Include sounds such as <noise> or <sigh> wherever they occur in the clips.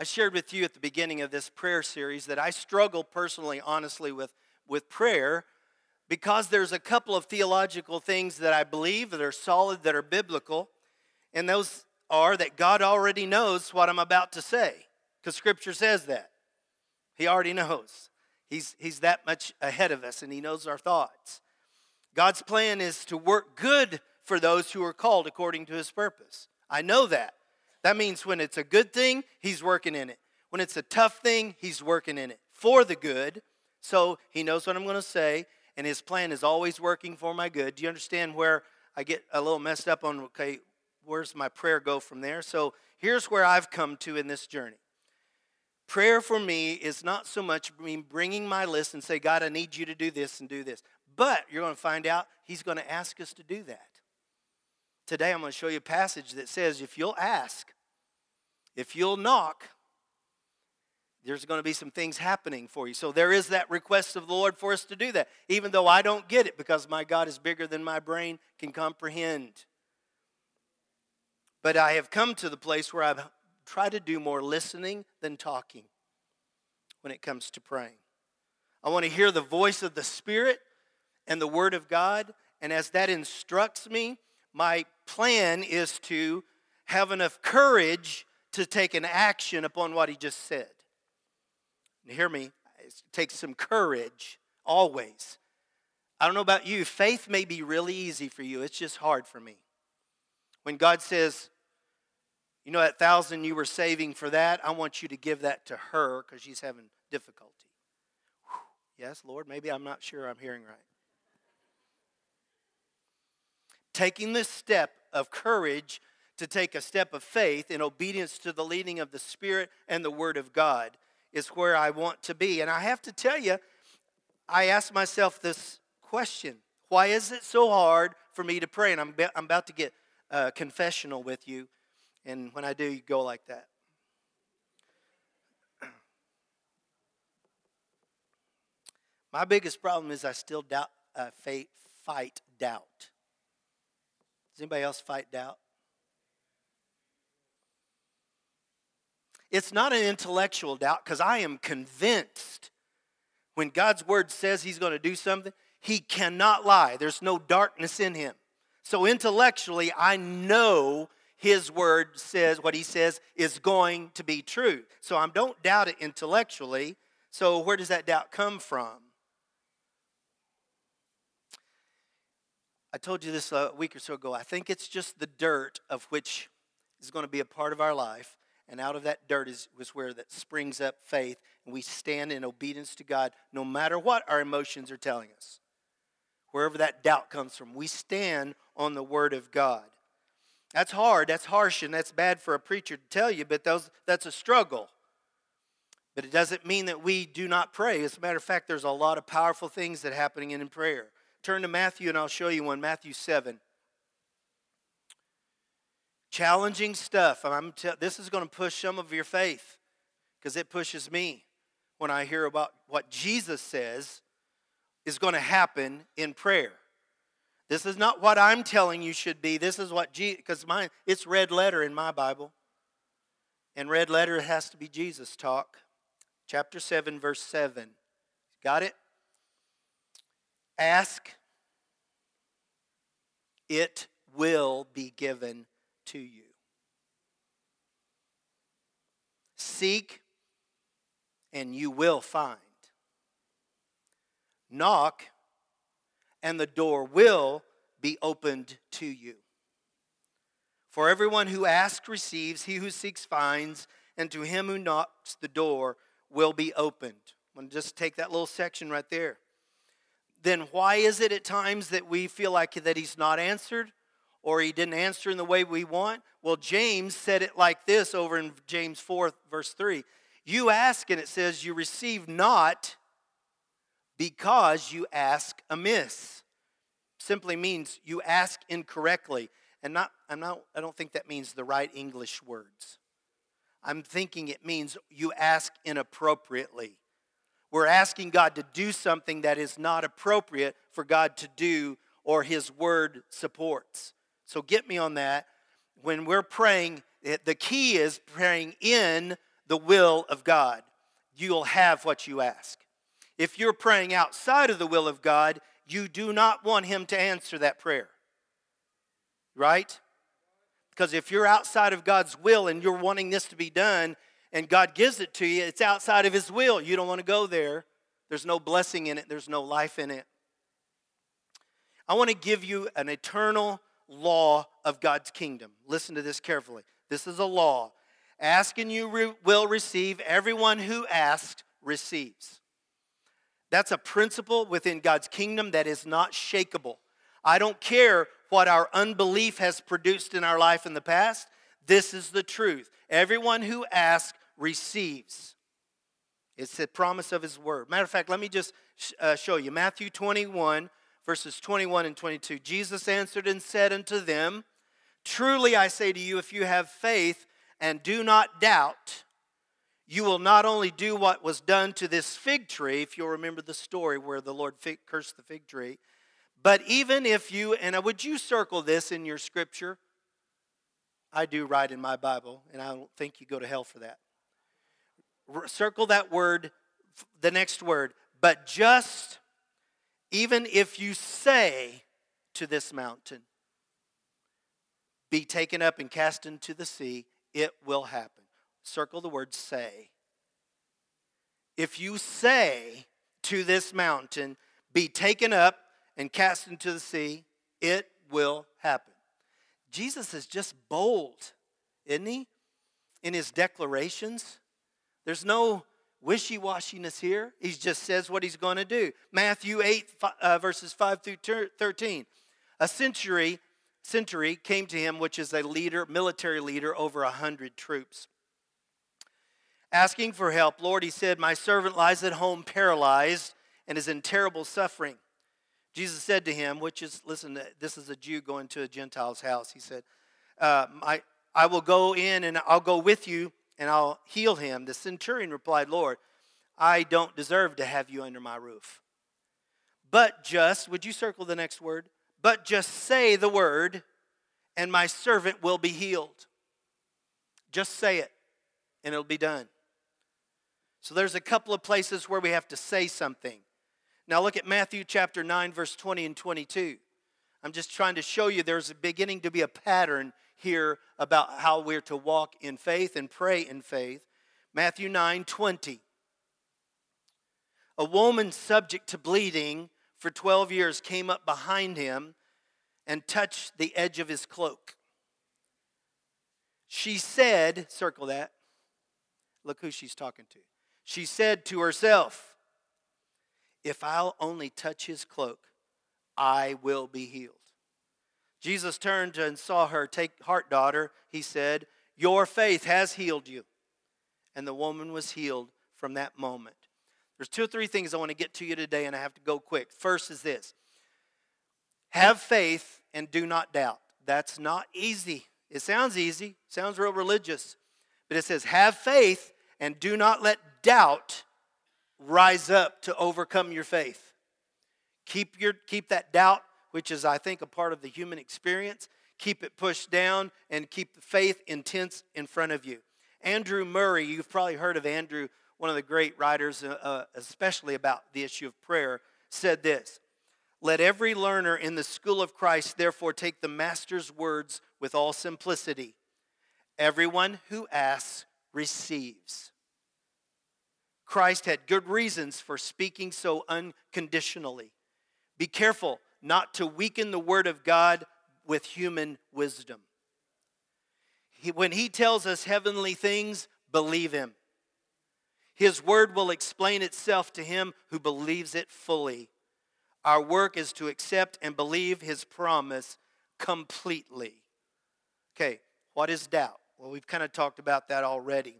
I shared with you at the beginning of this prayer series that I struggle personally, honestly, with, with prayer because there's a couple of theological things that I believe that are solid, that are biblical, and those are that God already knows what I'm about to say, because Scripture says that. He already knows. He's, he's that much ahead of us, and He knows our thoughts. God's plan is to work good for those who are called according to His purpose. I know that. That means when it's a good thing, He's working in it. When it's a tough thing, He's working in it for the good. So He knows what I'm going to say, and His plan is always working for my good. Do you understand where I get a little messed up on, okay, where's my prayer go from there? So here's where I've come to in this journey. Prayer for me is not so much me bringing my list and say, God, I need you to do this and do this. But you're going to find out He's going to ask us to do that. Today, I'm going to show you a passage that says, if you'll ask, if you'll knock, there's going to be some things happening for you. So there is that request of the Lord for us to do that, even though I don't get it because my God is bigger than my brain can comprehend. But I have come to the place where I've tried to do more listening than talking when it comes to praying. I want to hear the voice of the Spirit and the Word of God. And as that instructs me, my plan is to have enough courage to take an action upon what He just said. Hear me, it takes some courage always. I don't know about you, faith may be really easy for you, it's just hard for me. When God says, you know, that thousand you were saving for that, I want you to give that to her because she's having difficulty. Whew. Yes, Lord, maybe I'm not sure I'm hearing right. Taking this step of courage to take a step of faith in obedience to the leading of the Spirit and the Word of God is where I want to be. And I have to tell you, I ask myself this question Why is it so hard for me to pray? And I'm, I'm about to get a confessional with you. And when I do, you go like that. <clears throat> My biggest problem is I still doubt, uh, fight doubt. Does anybody else fight doubt? It's not an intellectual doubt because I am convinced when God's word says he's going to do something, he cannot lie. There's no darkness in him. So intellectually, I know his word says, what he says is going to be true. So I don't doubt it intellectually. So where does that doubt come from? I told you this a week or so ago. I think it's just the dirt of which is going to be a part of our life and out of that dirt is, was where that springs up faith, and we stand in obedience to God no matter what our emotions are telling us. Wherever that doubt comes from, we stand on the Word of God. That's hard, that's harsh, and that's bad for a preacher to tell you, but those, that's a struggle. But it doesn't mean that we do not pray. As a matter of fact, there's a lot of powerful things that are happening in prayer. Turn to Matthew, and I'll show you one. Matthew 7. Challenging stuff. I'm t- this is going to push some of your faith because it pushes me when I hear about what Jesus says is going to happen in prayer. This is not what I'm telling you should be. This is what Jesus, because mine, it's red letter in my Bible. And red letter has to be Jesus talk. Chapter 7, verse 7. Got it? Ask, it will be given to you. Seek, and you will find. Knock, and the door will be opened to you. For everyone who asks receives, he who seeks finds, and to him who knocks the door will be opened. I'm going to just take that little section right there. Then why is it at times that we feel like that he's not answered? or he didn't answer in the way we want? Well, James said it like this over in James 4, verse 3. You ask, and it says, You receive not because you ask amiss. Simply means you ask incorrectly. And not, I'm not, I don't think that means the right English words. I'm thinking it means you ask inappropriately. We're asking God to do something that is not appropriate for God to do or His Word supports. So get me on that. When we're praying, eh, the key is praying in the will of God, you'll have what you ask. If you're praying outside of the will of God, you do not want Him to answer that prayer. Right? Because if you're outside of God's will and you're wanting this to be done and God gives it to you, it's outside of His will. You don't want to go there. There's no blessing in it, there's no life in it. I want to give you an eternal law of God's kingdom. Listen to this carefully. This is a law. Ask and you re- will receive. Everyone who asks receives. That's a principle within God's kingdom that is not shakable. I don't care what our unbelief has produced in our life in the past. This is the truth. Everyone who asks receives. It's the promise of his word. Matter of fact, let me just uh, show you Matthew 21, verses 21 and 22. Jesus answered and said unto them, Truly I say to you, if you have faith and do not doubt, you will not only do what was done to this fig tree, if you'll remember the story where the Lord fig, cursed the fig tree, but even if you, and would you circle this in your scripture? I do write in my Bible, and I don't think you go to hell for that. Circle that word, the next word, but just even if you say to this mountain, be taken up and cast into the sea, it will happen. Circle the word say. If you say to this mountain, be taken up and cast into the sea, it will happen. Jesus is just bold, isn't he? In his declarations. There's no wishy washiness here. He just says what he's going to do. Matthew 8, uh, verses 5 through 13. A century, century came to him, which is a leader, military leader, over a hundred troops. Asking for help, Lord, he said, My servant lies at home paralyzed and is in terrible suffering. Jesus said to him, which is, listen, this is a Jew going to a Gentile's house. He said, uh, I, I will go in and I'll go with you and I'll heal him. The centurion replied, Lord, I don't deserve to have you under my roof. But just, would you circle the next word? But just say the word, and my servant will be healed. Just say it, and it'll be done. So there's a couple of places where we have to say something. Now look at Matthew chapter 9, verse 20 and 22. I'm just trying to show you there's beginning to be a pattern here about how we're to walk in faith and pray in faith. Matthew 9, 20. A woman subject to bleeding for 12 years came up behind him and touched the edge of his cloak. She said, circle that. Look who she's talking to. She said to herself, if I'll only touch his cloak, I will be healed. Jesus turned and saw her. Take heart, daughter, he said, Your faith has healed you. And the woman was healed from that moment. There's two or three things I want to get to you today, and I have to go quick. First is this have faith and do not doubt. That's not easy. It sounds easy, sounds real religious, but it says, have faith and do not let doubt rise up to overcome your faith. Keep, your, keep that doubt, which is, I think, a part of the human experience, keep it pushed down and keep the faith intense in front of you. Andrew Murray, you've probably heard of Andrew, one of the great writers, uh, uh especially about the issue of prayer, said this Let every learner in the school of Christ therefore take the Master's words with all simplicity. Everyone who asks receives. Christ had good reasons for speaking so unconditionally. Be careful not to weaken the word of God with human wisdom. He, when he tells us heavenly things, believe him. His word will explain itself to him who believes it fully. Our work is to accept and believe his promise completely. Okay, what is doubt? Well, we've kind of talked about that already.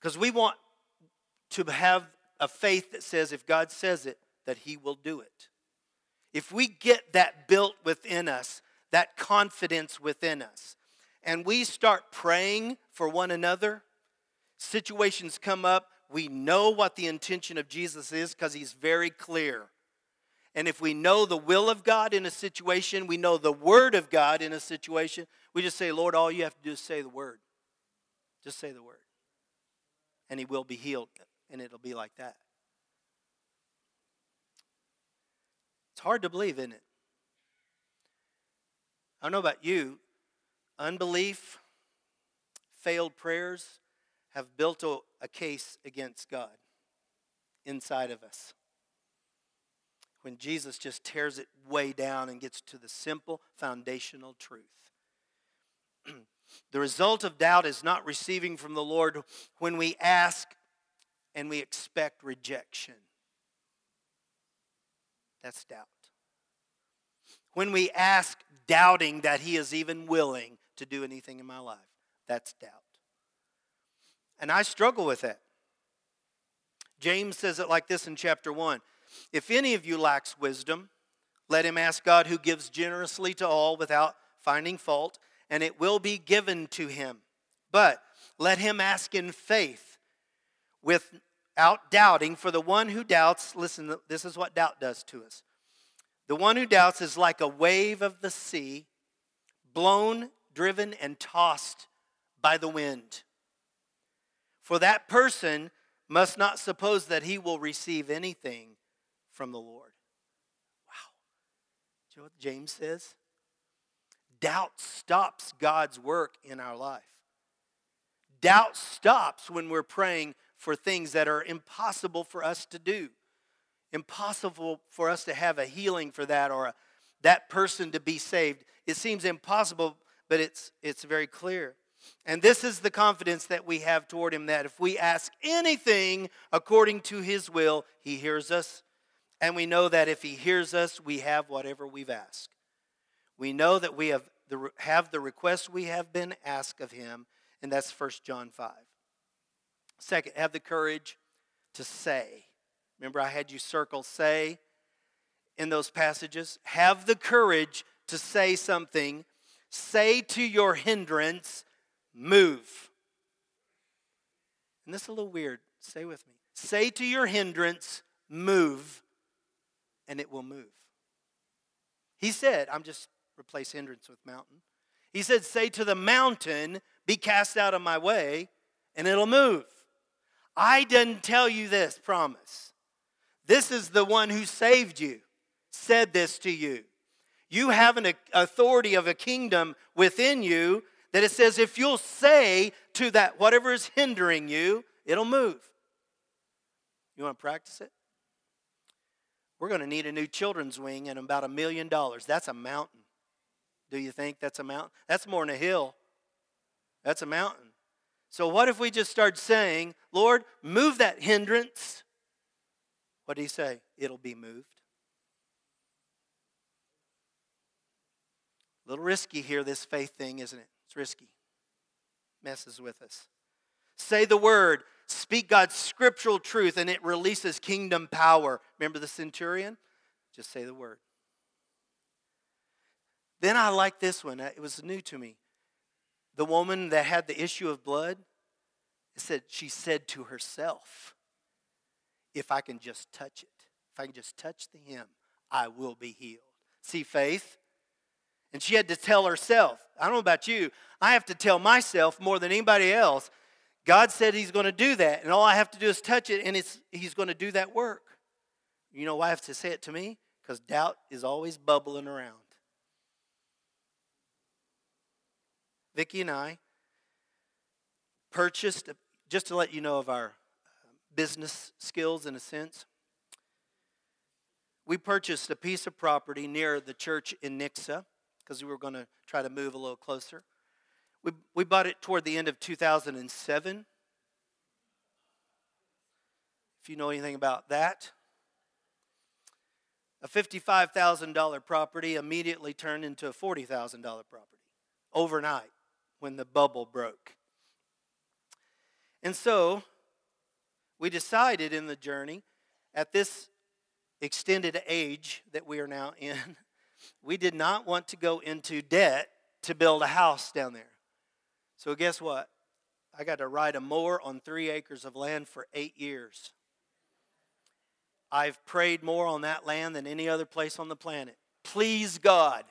Because we want to have a faith that says if God says it, that He will do it. If we get that built within us, that confidence within us, and we start praying for one another, situations come up, we know what the intention of Jesus is because He's very clear. And if we know the will of God in a situation, we know the Word of God in a situation, we just say, Lord, all you have to do is say the Word. Just say the word. And he will be healed, and it'll be like that. It's hard to believe, isn't it? I don't know about you. Unbelief, failed prayers have built a, a case against God inside of us. When Jesus just tears it way down and gets to the simple foundational truth. <clears throat> the result of doubt is not receiving from the Lord when we ask and we expect rejection. That's doubt. When we ask, doubting that He is even willing to do anything in my life, that's doubt. And I struggle with that. James says it like this in chapter 1 If any of you lacks wisdom, let him ask God who gives generously to all without finding fault, and it will be given to him. But let him ask in faith without doubting, for the one who doubts, listen, this is what doubt does to us. The one who doubts is like a wave of the sea, blown, driven, and tossed by the wind. For that person must not suppose that he will receive anything from the Lord. Wow. Do you know what James says? Doubt stops God's work in our life. Doubt stops when we're praying for things that are impossible for us to do. Impossible for us to have a healing for that or a, that person to be saved. It seems impossible, but it's, it's very clear. And this is the confidence that we have toward him that if we ask anything according to his will, he hears us. And we know that if he hears us, we have whatever we've asked. We know that we have the, have the request we have been asked of him, and that's 1 John 5. Second, have the courage to say. Remember, I had you circle say in those passages. Have the courage to say something. Say to your hindrance, move. And this is a little weird. Say with me. Say to your hindrance, move, and it will move. He said, I'm just replace hindrance with mountain. He said, Say to the mountain, be cast out of my way, and it'll move. I didn't tell you this promise. This is the one who saved you, said this to you. You have an authority of a kingdom within you that it says if you'll say to that whatever is hindering you, it'll move. You want to practice it? We're going to need a new children's wing and about a million dollars. That's a mountain. Do you think that's a mountain? That's more than a hill. That's a mountain. So, what if we just start saying, Lord, move that hindrance? What do he say? It'll be moved. A little risky here, this faith thing, isn't it? It's risky. Messes with us. Say the word, speak God's scriptural truth, and it releases kingdom power. Remember the centurion? Just say the word. Then I like this one. It was new to me. The woman that had the issue of blood, it said she said to herself, if I can just touch it, if I can just touch the hem, I will be healed. See faith? And she had to tell herself. I don't know about you. I have to tell myself more than anybody else. God said He's going to do that, and all I have to do is touch it, and it's, He's going to do that work. You know why I have to say it to me? Because doubt is always bubbling around. Vicki and I purchased, just to let you know of our business skills in a sense, we purchased a piece of property near the church in Nixa because we were going to try to move a little closer. We, we bought it toward the end of 2007. If you know anything about that, a $55,000 property immediately turned into a $40,000 property overnight when the bubble broke. And so we decided in the journey at this extended age that we are now in, <laughs> we did not want to go into debt to build a house down there. So, guess what? I got to ride a mower on three acres of land for eight years. I've prayed more on that land than any other place on the planet. Please, God,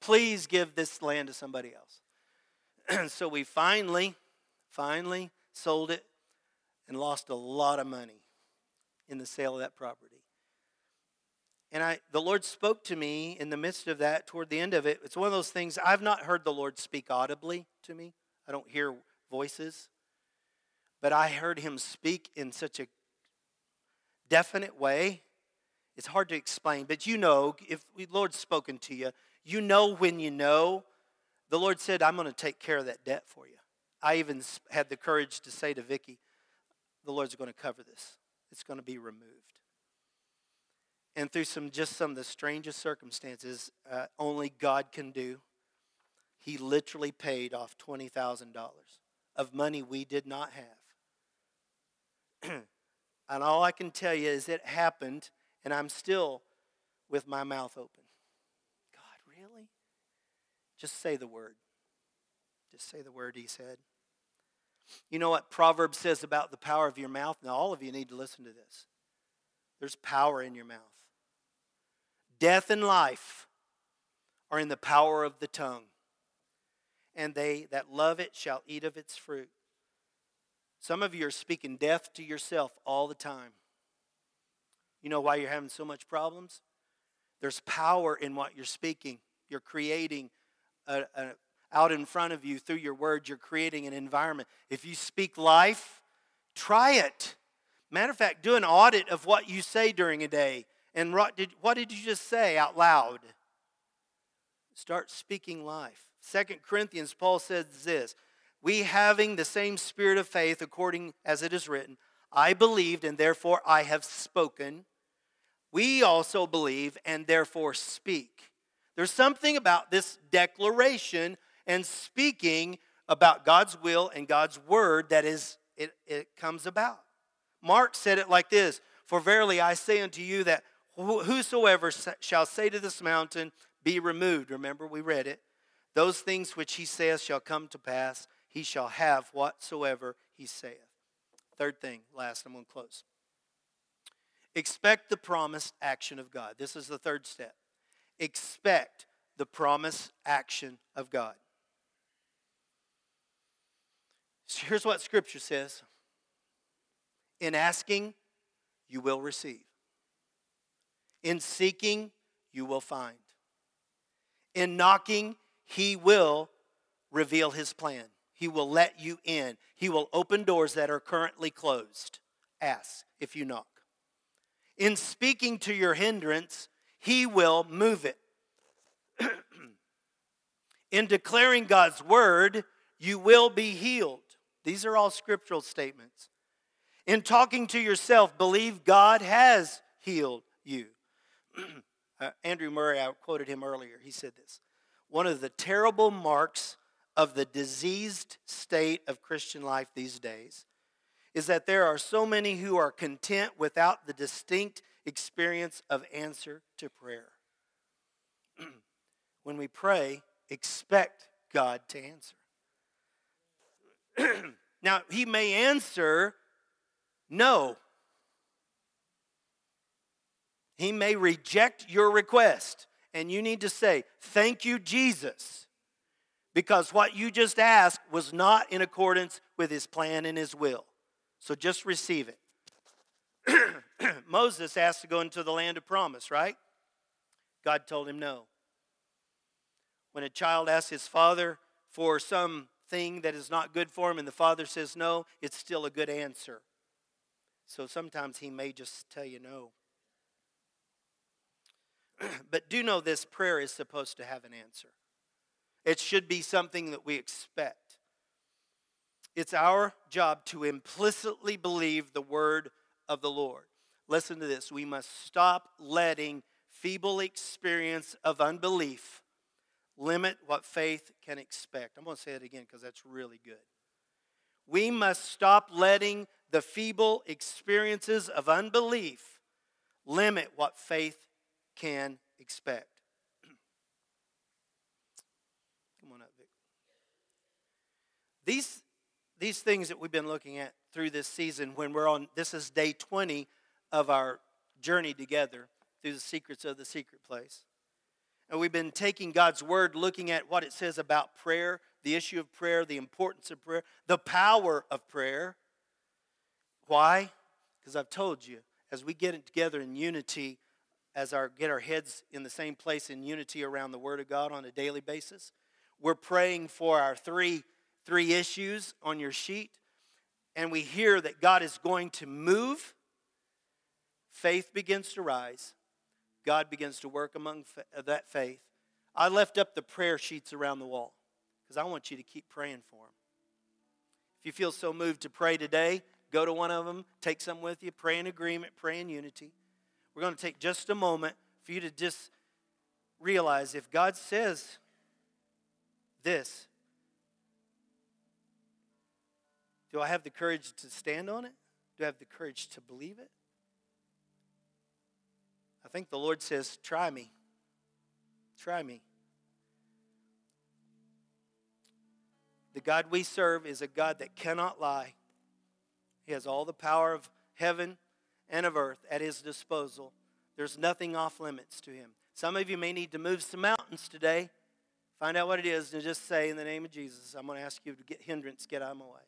please give this land to somebody else. <clears throat> so we finally Finally, sold it and lost a lot of money in the sale of that property. And I, the Lord spoke to me in the midst of that, toward the end of it. It's one of those things I've not heard the Lord speak audibly to me. I don't hear voices. But I heard him speak in such a definite way. It's hard to explain, but you know, if the Lord's spoken to you, you know when you know. The Lord said, I'm going to take care of that debt for you. I even had the courage to say to Vicki, the Lord's going to cover this. It's going to be removed. And through some just some of the strangest circumstances, uh, only God can do, he literally paid off $20,000 of money we did not have. <clears throat> and all I can tell you is it happened, and I'm still with my mouth open. God, really? Just say the word. Just say the word, he said. You know what Proverbs says about the power of your mouth? Now, all of you need to listen to this. There's power in your mouth. Death and life are in the power of the tongue, and they that love it shall eat of its fruit. Some of you are speaking death to yourself all the time. You know why you're having so much problems? There's power in what you're speaking. You're creating a, a, out in front of you through your words, you're creating an environment. If you speak life, try it. Matter of fact, do an audit of what you say during a day. And what did, what did you just say out loud? Start speaking life. Second Corinthians, Paul says this We having the same spirit of faith, according as it is written, I believed and therefore I have spoken. We also believe and therefore speak. There's something about this declaration and speaking about God's will and God's word that is it, it comes about. Mark said it like this For verily I say unto you that whosoever shall say to this mountain, Be removed, remember we read it, those things which he says shall come to pass, he shall have whatsoever he saith. Third thing, last, I'm going to close. Expect the promised action of God. This is the third step. Expect the promised action of God. So here's what Scripture says In asking, you will receive. In seeking, you will find. In knocking, He will reveal His plan. He will let you in. He will open doors that are currently closed. Ask if you knock. In speaking to your hindrance, He will move it. <clears throat> in declaring God's word, you will be healed. These are all scriptural statements. In talking to yourself, believe God has healed you. <clears throat> uh, Andrew Murray, I quoted him earlier. He said this One of the terrible marks of the diseased state of Christian life these days is that there are so many who are content without the distinct experience of answer to prayer. <clears throat> when we pray, expect God to answer. <clears throat> now, he may answer no. He may reject your request, and you need to say, Thank you, Jesus, because what you just asked was not in accordance with his plan and his will. So just receive it. <clears throat> <clears throat> Moses asked to go into the land of promise, right? God told him no. When a child asks his father for some thing that is not good for him and the father says no, it's still a good answer. So sometimes he may just tell you no. <clears throat> but do know this prayer is supposed to have an answer. It should be something that we expect. It's our job to implicitly believe the word of the Lord. Listen to this. We must stop letting feeble experience of unbelief limit what faith can expect. I'm going to say it again because that's really good. We must stop letting the feeble experiences of unbelief limit what faith can expect. <clears throat> Come on up, Vic. These, these things that we've been looking at through this season, when we're on, this is day 20 of our journey together through the secrets of the secret place. And we've been taking God's word, looking at what it says about prayer, the issue of prayer, the importance of prayer, the power of prayer. Why? Because I've told you, as we get it together in unity, as our get our heads in the same place in unity around the Word of God on a daily basis, we're praying for our three three issues on your sheet, and we hear that God is going to move. Faith begins to rise. God begins to work among uh, that faith. I left up the prayer sheets around the wall because I want you to keep praying for them. If you feel so moved to pray today, go to one of them, take some with you, pray in agreement, pray in unity. We're going to take just a moment for you to just realize if God says this, do I have the courage to stand on it? Do I have the courage to believe it? I think the Lord says, Try me. Try me. The God we serve is a God that cannot lie. He has all the power of heaven and of earth at his disposal. There's nothing off limits to him. Some of you may need to move some mountains today. Find out what it is and just say, in the name of Jesus, I'm going to ask you to get hindrance, get out of my way.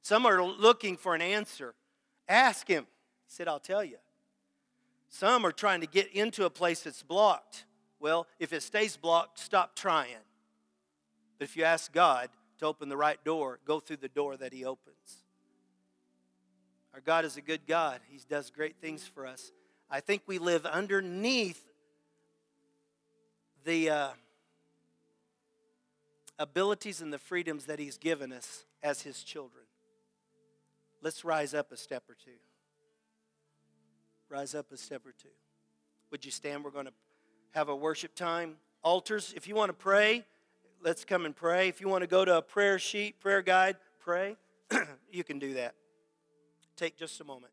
Some are looking for an answer. Ask him. He said, I'll tell you. Some are trying to get into a place that's blocked. Well, if it stays blocked, stop trying. But if you ask God to open the right door, go through the door that He opens. Our God is a good God, He does great things for us. I think we live underneath the uh, abilities and the freedoms that He's given us as His children. Let's rise up a step or two. Rise up a step or two. Would you stand? We're going to have a worship time. Altars, if you want to pray, let's come and pray. If you want to go to a prayer sheet, prayer guide, pray, <clears throat> you can do that. Take just a moment.